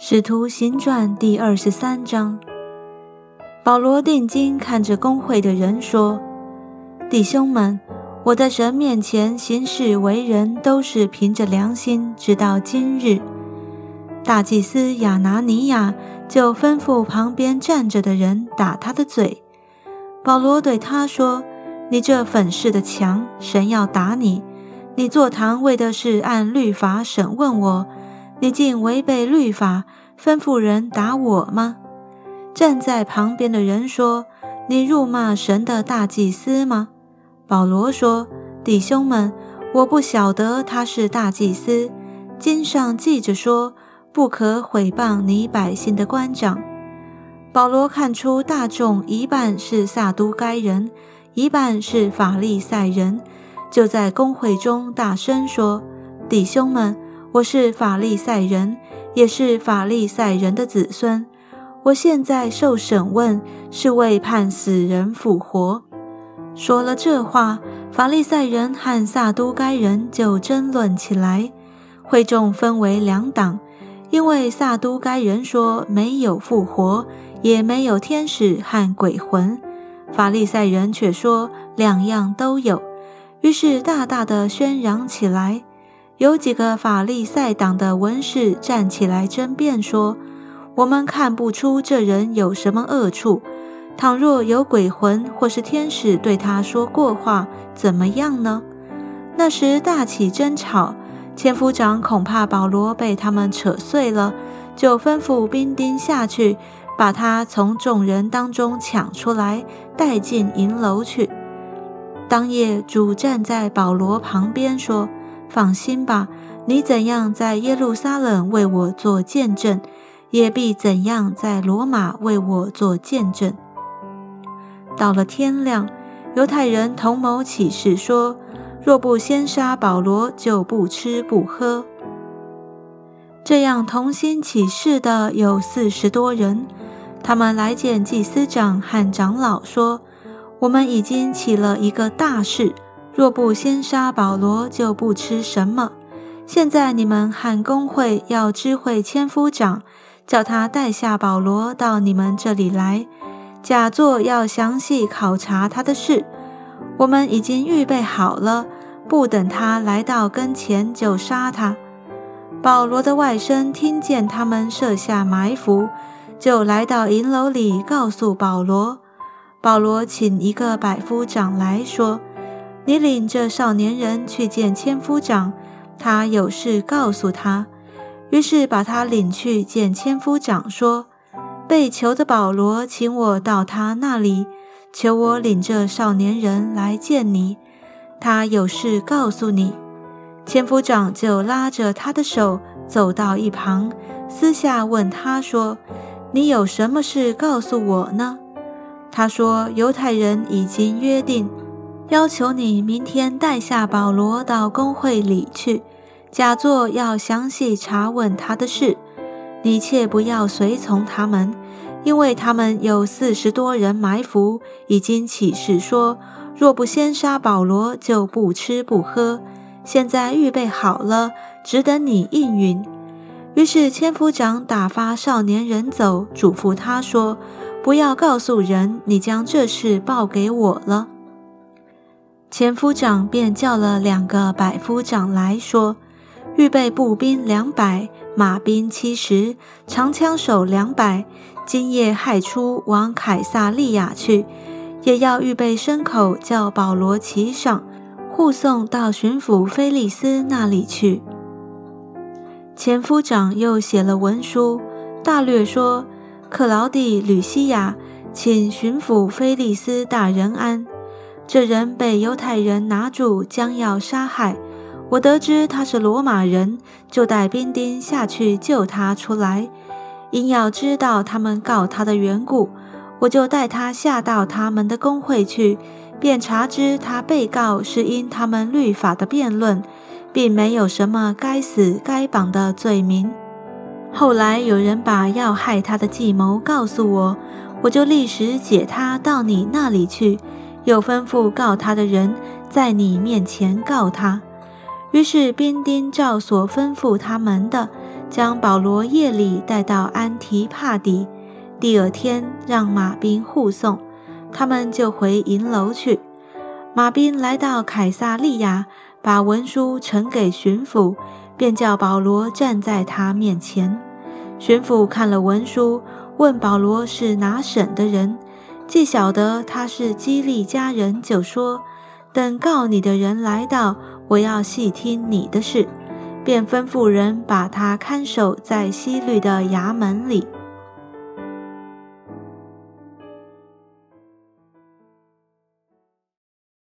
使徒行传第二十三章，保罗定睛看着公会的人说：“弟兄们，我在神面前行事为人，都是凭着良心。直到今日，大祭司亚拿尼亚就吩咐旁边站着的人打他的嘴。保罗对他说：‘你这粉饰的墙，神要打你。你坐堂为的是按律法审问我。’”你竟违背律法，吩咐人打我吗？站在旁边的人说：“你辱骂神的大祭司吗？”保罗说：“弟兄们，我不晓得他是大祭司。经上记着说，不可毁谤你百姓的官长。”保罗看出大众一半是撒都该人，一半是法利赛人，就在公会中大声说：“弟兄们！”我是法利赛人，也是法利赛人的子孙。我现在受审问，是为判死人复活。说了这话，法利赛人和撒都该人就争论起来。会众分为两党，因为撒都该人说没有复活，也没有天使和鬼魂；法利赛人却说两样都有。于是大大的喧嚷起来。有几个法利赛党的文士站起来争辩说：“我们看不出这人有什么恶处。倘若有鬼魂或是天使对他说过话，怎么样呢？”那时大起争吵，千夫长恐怕保罗被他们扯碎了，就吩咐兵丁下去，把他从众人当中抢出来，带进银楼去。当夜，主站在保罗旁边说。放心吧，你怎样在耶路撒冷为我做见证，也必怎样在罗马为我做见证。到了天亮，犹太人同谋起誓说，若不先杀保罗，就不吃不喝。这样同心起誓的有四十多人，他们来见祭司长和长老，说：我们已经起了一个大事。若不先杀保罗，就不吃什么。现在你们喊公会要知会千夫长，叫他带下保罗到你们这里来，假作要详细考察他的事。我们已经预备好了，不等他来到跟前就杀他。保罗的外甥听见他们设下埋伏，就来到营楼里告诉保罗。保罗请一个百夫长来说。你领这少年人去见千夫长，他有事告诉他。于是把他领去见千夫长，说：“被囚的保罗请我到他那里，求我领这少年人来见你。他有事告诉你。”千夫长就拉着他的手走到一旁，私下问他说：“你有什么事告诉我呢？”他说：“犹太人已经约定。”要求你明天带下保罗到公会里去，假作要详细查问他的事。你切不要随从他们，因为他们有四十多人埋伏，已经起誓说，若不先杀保罗，就不吃不喝。现在预备好了，只等你应允。于是千夫长打发少年人走，嘱咐他说：“不要告诉人，你将这事报给我了。”前夫长便叫了两个百夫长来说：“预备步兵两百，马兵七十，长枪手两百，今夜亥出往凯撒利亚去，也要预备牲口，叫保罗骑上，护送到巡抚菲利斯那里去。”前夫长又写了文书，大略说：“克劳蒂吕西亚，请巡抚菲利斯大人安。”这人被犹太人拿住，将要杀害。我得知他是罗马人，就带兵丁下去救他出来。因要知道他们告他的缘故，我就带他下到他们的公会去，便查知他被告是因他们律法的辩论，并没有什么该死该绑的罪名。后来有人把要害他的计谋告诉我，我就立时解他到你那里去。又吩咐告他的人在你面前告他。于是兵丁照所吩咐他们的，将保罗夜里带到安提帕底，第二天让马兵护送，他们就回营楼去。马兵来到凯撒利亚，把文书呈给巡抚，便叫保罗站在他面前。巡抚看了文书，问保罗是哪省的人，既晓得他是激励家人，就说：“等告你的人来到，我要细听你的事。”便吩咐人把他看守在西律的衙门里。